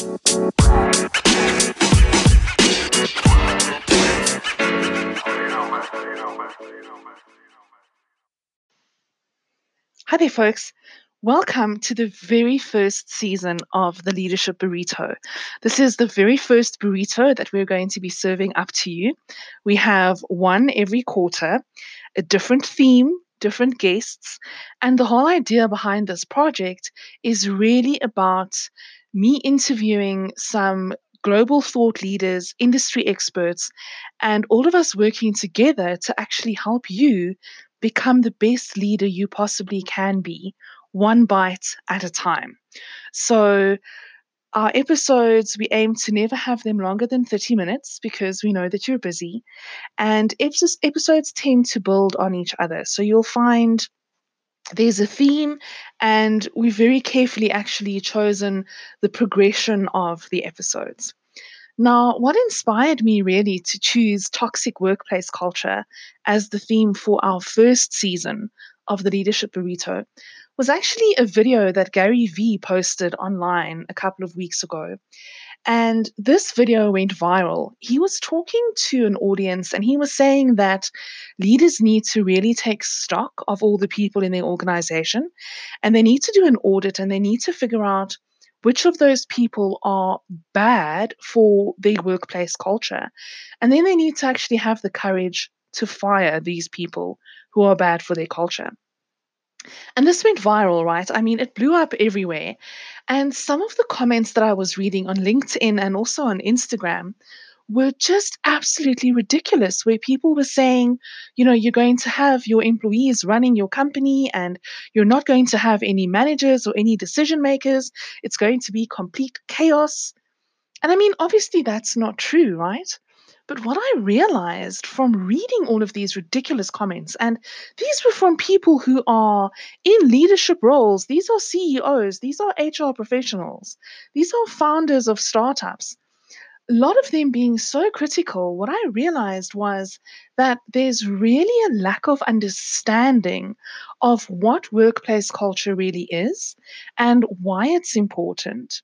Hi there, folks. Welcome to the very first season of the Leadership Burrito. This is the very first burrito that we're going to be serving up to you. We have one every quarter, a different theme, different guests, and the whole idea behind this project is really about me interviewing some global thought leaders, industry experts, and all of us working together to actually help you become the best leader you possibly can be, one bite at a time. So, our episodes, we aim to never have them longer than 30 minutes because we know that you're busy. And episodes, tend to build on each other. So, you'll find there's a theme, and we've very carefully actually chosen the progression of the episodes. Now, what inspired me really to choose toxic workplace culture as the theme for our first season of the Leadership Burrito was actually a video that Gary Vee posted online a couple of weeks ago. And this video went viral. He was talking to an audience and he was saying that leaders need to really take stock of all the people in their organization and they need to do an audit and they need to figure out which of those people are bad for their workplace culture. And then they need to actually have the courage to fire these people who are bad for their culture. And this went viral, right? I mean, it blew up everywhere. And some of the comments that I was reading on LinkedIn and also on Instagram were just absolutely ridiculous, where people were saying, you know, you're going to have your employees running your company and you're not going to have any managers or any decision makers. It's going to be complete chaos. And I mean, obviously, that's not true, right? But what I realized from reading all of these ridiculous comments, and these were from people who are in leadership roles, these are CEOs, these are HR professionals, these are founders of startups. A lot of them being so critical, what I realized was that there's really a lack of understanding of what workplace culture really is and why it's important.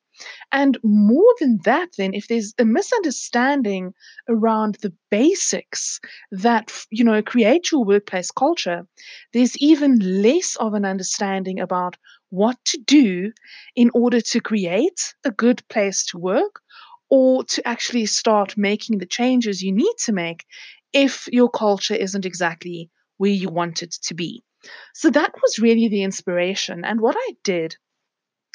And more than that, then, if there's a misunderstanding around the basics that, you know, create your workplace culture, there's even less of an understanding about what to do in order to create a good place to work or to actually start making the changes you need to make if your culture isn't exactly where you want it to be. So that was really the inspiration. And what I did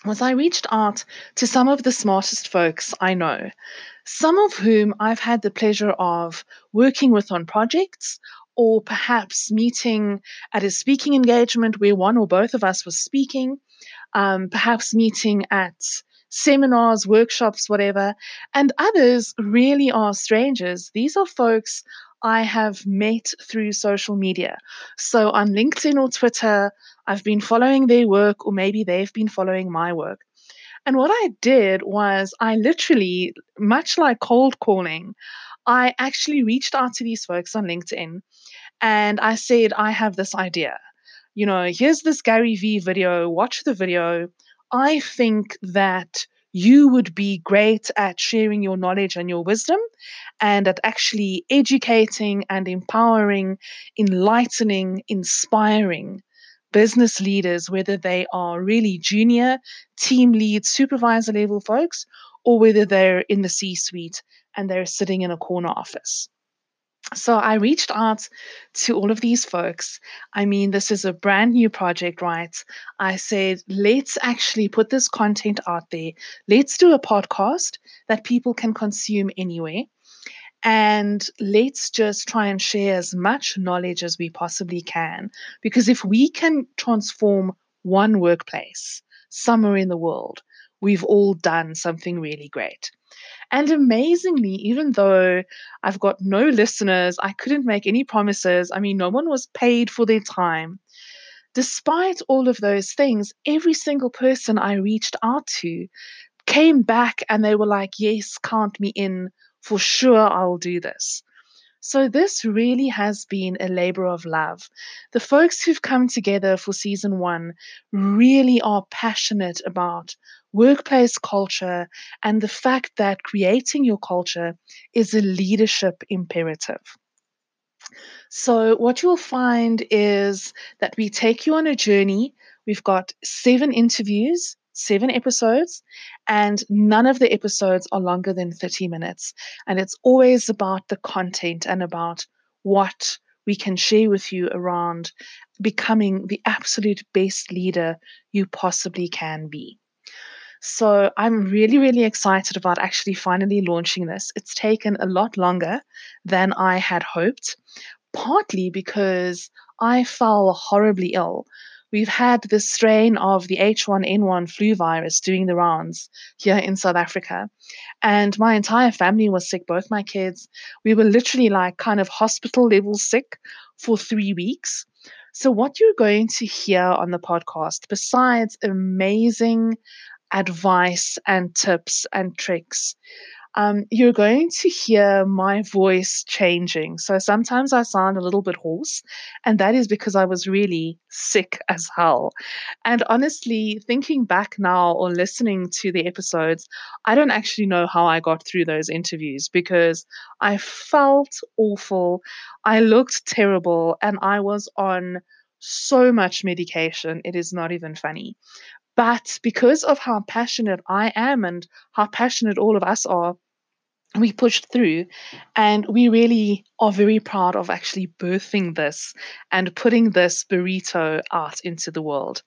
was I reached out to some of the smartest folks I know, some of whom I've had the pleasure of working with on projects or perhaps meeting at a speaking engagement where one or both of us was speaking, um, perhaps meeting at seminars, workshops, whatever. And others really are strangers. These are folks I have met through social media. So on LinkedIn or Twitter, I've been following their work, or maybe they've been following my work. And what I did was I literally, much like cold calling, I actually reached out to these folks on LinkedIn and I said, I have this idea. You know, here's this Gary Vee video, watch the video. I think that you would be great at sharing your knowledge and your wisdom and at actually educating and empowering, enlightening, inspiring business leaders, whether they are really junior, team lead, supervisor level folks, or whether they're in the C suite and they're sitting in a corner office. So I reached out to all of these folks. I mean, this is a brand new project, right? I said, let's actually put this content out there. Let's do a podcast that people can consume anyway. And let's just try and share as much knowledge as we possibly can. Because if we can transform one workplace somewhere in the world, we've all done something really great. And amazingly, even though I've got no listeners, I couldn't make any promises. I mean, no one was paid for their time. Despite all of those things, every single person I reached out to came back and they were like, Yes, count me in. For sure, I'll do this. So, this really has been a labor of love. The folks who've come together for season one really are passionate about workplace culture and the fact that creating your culture is a leadership imperative. So, what you'll find is that we take you on a journey. We've got seven interviews, seven episodes, and none of the episodes are longer than 30 minutes. And it's always about the content and about what we can share with you around becoming the absolute best leader you possibly can be. So I'm really, really excited about actually finally launching this. It's taken a lot longer than I had hoped, partly because I fell horribly ill. We've had this strain of the H1N1 flu virus doing the rounds here in South Africa. And my entire family was sick, both my kids. We were literally like kind of hospital level sick for three weeks. So, what you're going to hear on the podcast, besides amazing advice and tips and tricks, um, you're going to hear my voice changing. So sometimes I sound a little bit hoarse, and that is because I was really sick as hell. And honestly, thinking back now or listening to the episodes, I don't actually know how I got through those interviews because I felt awful. I looked terrible, and I was on so much medication. It is not even funny. But because of how passionate I am and how passionate all of us are, we pushed through and we really are very proud of actually birthing this and putting this burrito out into the world.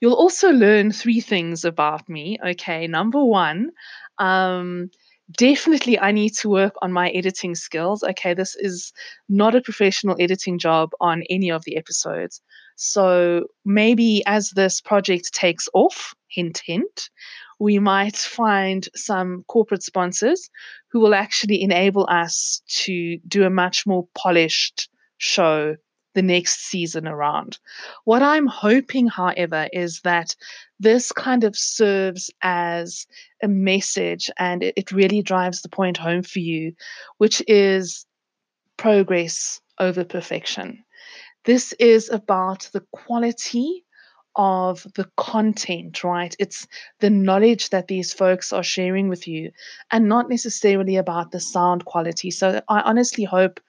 You'll also learn three things about me. Okay, number one, um, definitely I need to work on my editing skills. Okay, this is not a professional editing job on any of the episodes. So maybe as this project takes off, hint, hint, we might find some corporate sponsors who will actually enable us to do a much more polished show the next season around. What I'm hoping, however, is that this kind of serves as a message and it, really drives the point home for you, which is progress over perfection. This is about the quality of the content, right? It's the knowledge that these folks are sharing with you and not necessarily about the sound quality. So I honestly hope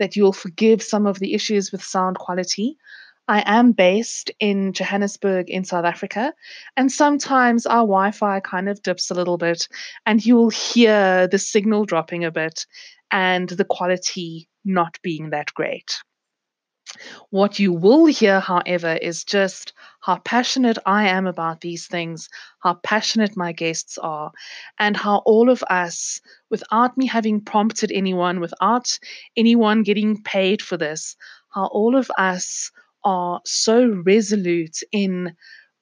that you'll forgive some of the issues with sound quality. I am based in Johannesburg in South Africa, and sometimes our Wi Fi kind of dips a little bit, and you'll hear the signal dropping a bit and the quality not being that great. What you will hear, however, is just how passionate I am about these things, how passionate my guests are, and how all of us, without me having prompted anyone, without anyone getting paid for this, how all of us are so resolute in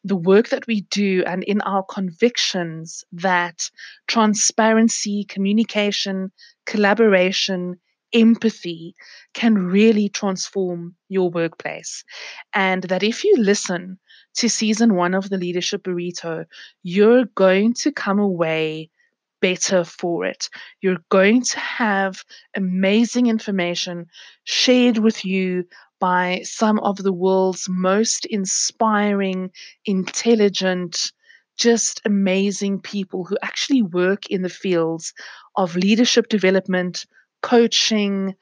the work that we do and in our convictions that transparency, communication, collaboration, empathy can really transform your workplace. And that if you listen to season one of the Leadership Burrito, you're going to come away better for it. You're going to have amazing information shared with you by some of the world's most inspiring, intelligent, just amazing people who actually work in the fields of leadership development, coaching,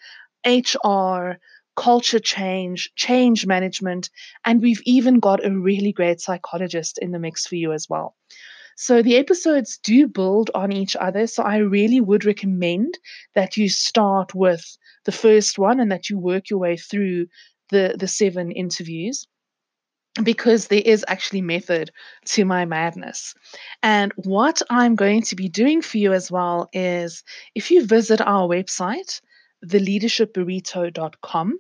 HR, culture change, change management, and we've even got a really great psychologist in the mix for you as well. So the episodes do build on each other. So I really would recommend that you start with the first one and that you work your way through the, the seven interviews because there is actually method to my madness. And what I'm going to be doing for you as well is if you visit our website, theleadershipburrito.com,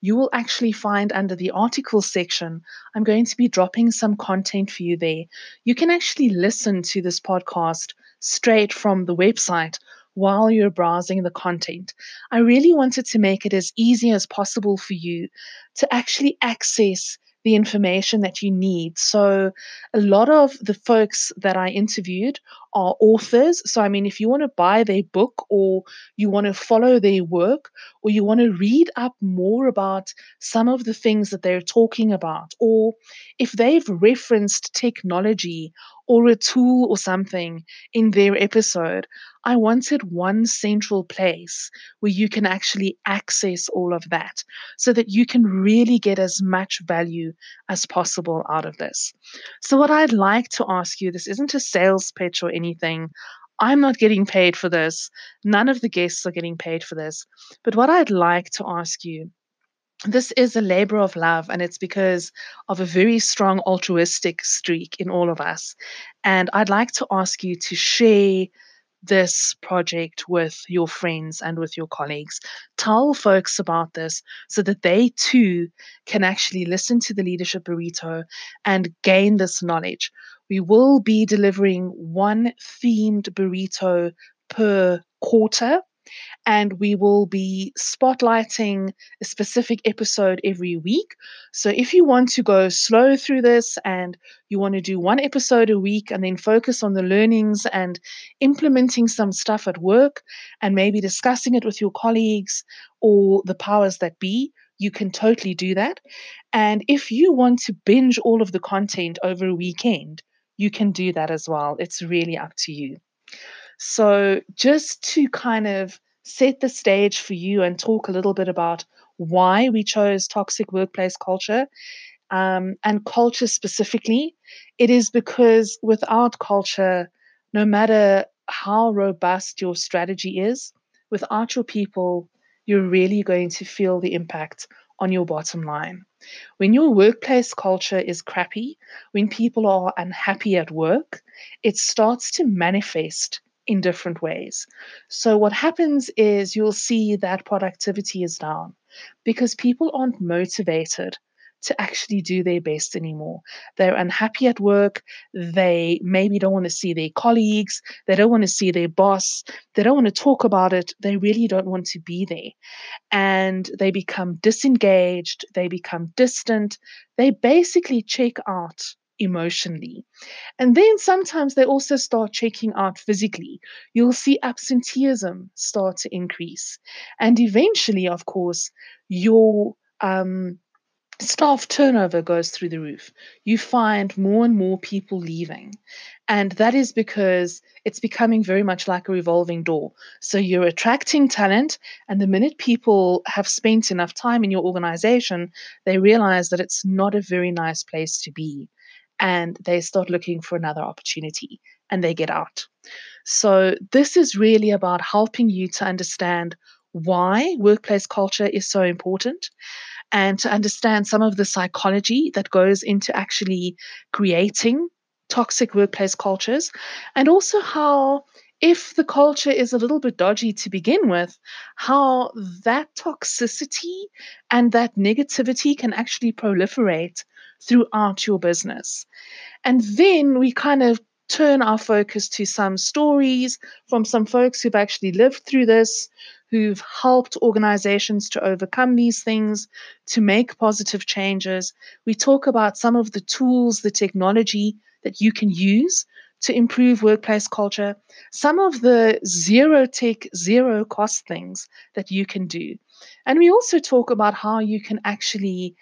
you will actually find under the article section, I'm going to be dropping some content for you there. You can actually listen to this podcast straight from the website while you're browsing the content. I really wanted to make it as easy as possible for you to actually access the information that you need. So, a lot of the folks that I interviewed are authors. So, I mean, if you want to buy their book or you want to follow their work or you want to read up more about some of the things that they're talking about, or if they've referenced technology or a tool or something in their episode, I wanted one central place where you can actually access all of that so that you can really get as much value as possible out of this. So, what I'd like to ask you this isn't a sales pitch or anything. I'm not getting paid for this. None of the guests are getting paid for this. But what I'd like to ask you this is a labor of love, and it's because of a very strong altruistic streak in all of us. And I'd like to ask you to share this project with your friends and with your colleagues. Tell folks about this so that they too can actually listen to the Leadership Burrito and gain this knowledge. We will be delivering one themed burrito per quarter and we will be spotlighting a specific episode every week. So if you want to go slow through this and you want to do one episode a week and then focus on the learnings and implementing some stuff at work and maybe discussing it with your colleagues or the powers that be, you can totally do that. And if you want to binge all of the content over a weekend, you can do that as well. It's really up to you. So, just to kind of set the stage for you and talk a little bit about why we chose toxic workplace culture um, and culture specifically, it is because without culture, no matter how robust your strategy is, without your people, you're really going to feel the impact on your bottom line. When your workplace culture is crappy, when people are unhappy at work, it starts to manifest in different ways. So, what happens is you'll see that productivity is down because people aren't motivated to actually do their best anymore. They're unhappy at work. They maybe don't want to see their colleagues. They don't want to see their boss. They don't want to talk about it. They really don't want to be there. And they become disengaged. They become distant. They basically check out emotionally. And then sometimes they also start checking out physically. You'll see absenteeism start to increase. And eventually, of course, your um, staff turnover goes through the roof. You find more and more people leaving. And that is because it's becoming very much like a revolving door. So you're attracting talent, and the minute people have spent enough time in your organization, they realize that it's not a very nice place to be and they start looking for another opportunity and they get out. So, this is really about helping you to understand why workplace culture is so important and to understand some of the psychology that goes into actually creating toxic workplace cultures and also how if the culture is a little bit dodgy to begin with, how that toxicity and that negativity can actually proliferate throughout your business. And then we kind of turn our focus to some stories from some folks who've actually lived through this, who've helped organizations to overcome these things, to make positive changes. We talk about some of the tools, the technology that you can use to improve workplace culture, some of the zero tech, zero cost things that you can do. And we also talk about how you can actually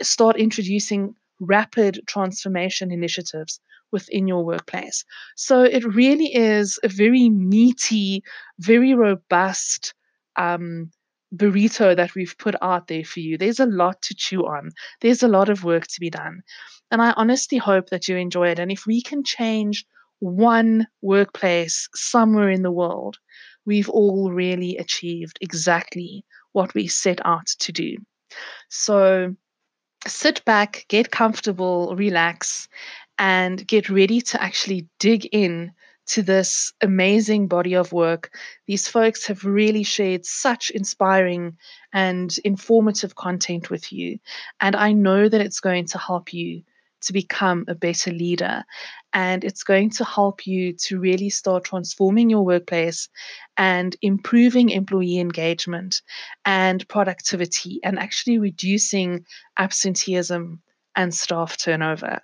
start introducing rapid transformation initiatives within your workplace. So it really is a very meaty, very robust um, burrito that we've put out there for you. There's a lot to chew on, there's a lot of work to be done. And I honestly hope that you enjoy it. And if we can change one workplace somewhere in the world, we've all really achieved exactly what we set out to do. So, sit back, get comfortable, relax, and get ready to actually dig in to this amazing body of work. These folks have really shared such inspiring and informative content with you. And I know that it's going to help you to become a better leader. And it's going to help you to really start transforming your workplace and improving employee engagement and productivity and actually reducing absenteeism and staff turnover.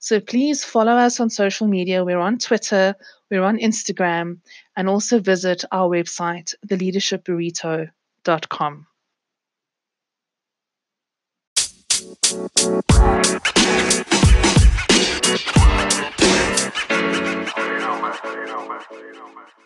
So please follow us on social media. We're on Twitter, we're on Instagram, and also visit our website, theleadershipburrito.com. Man. You man. You know, man.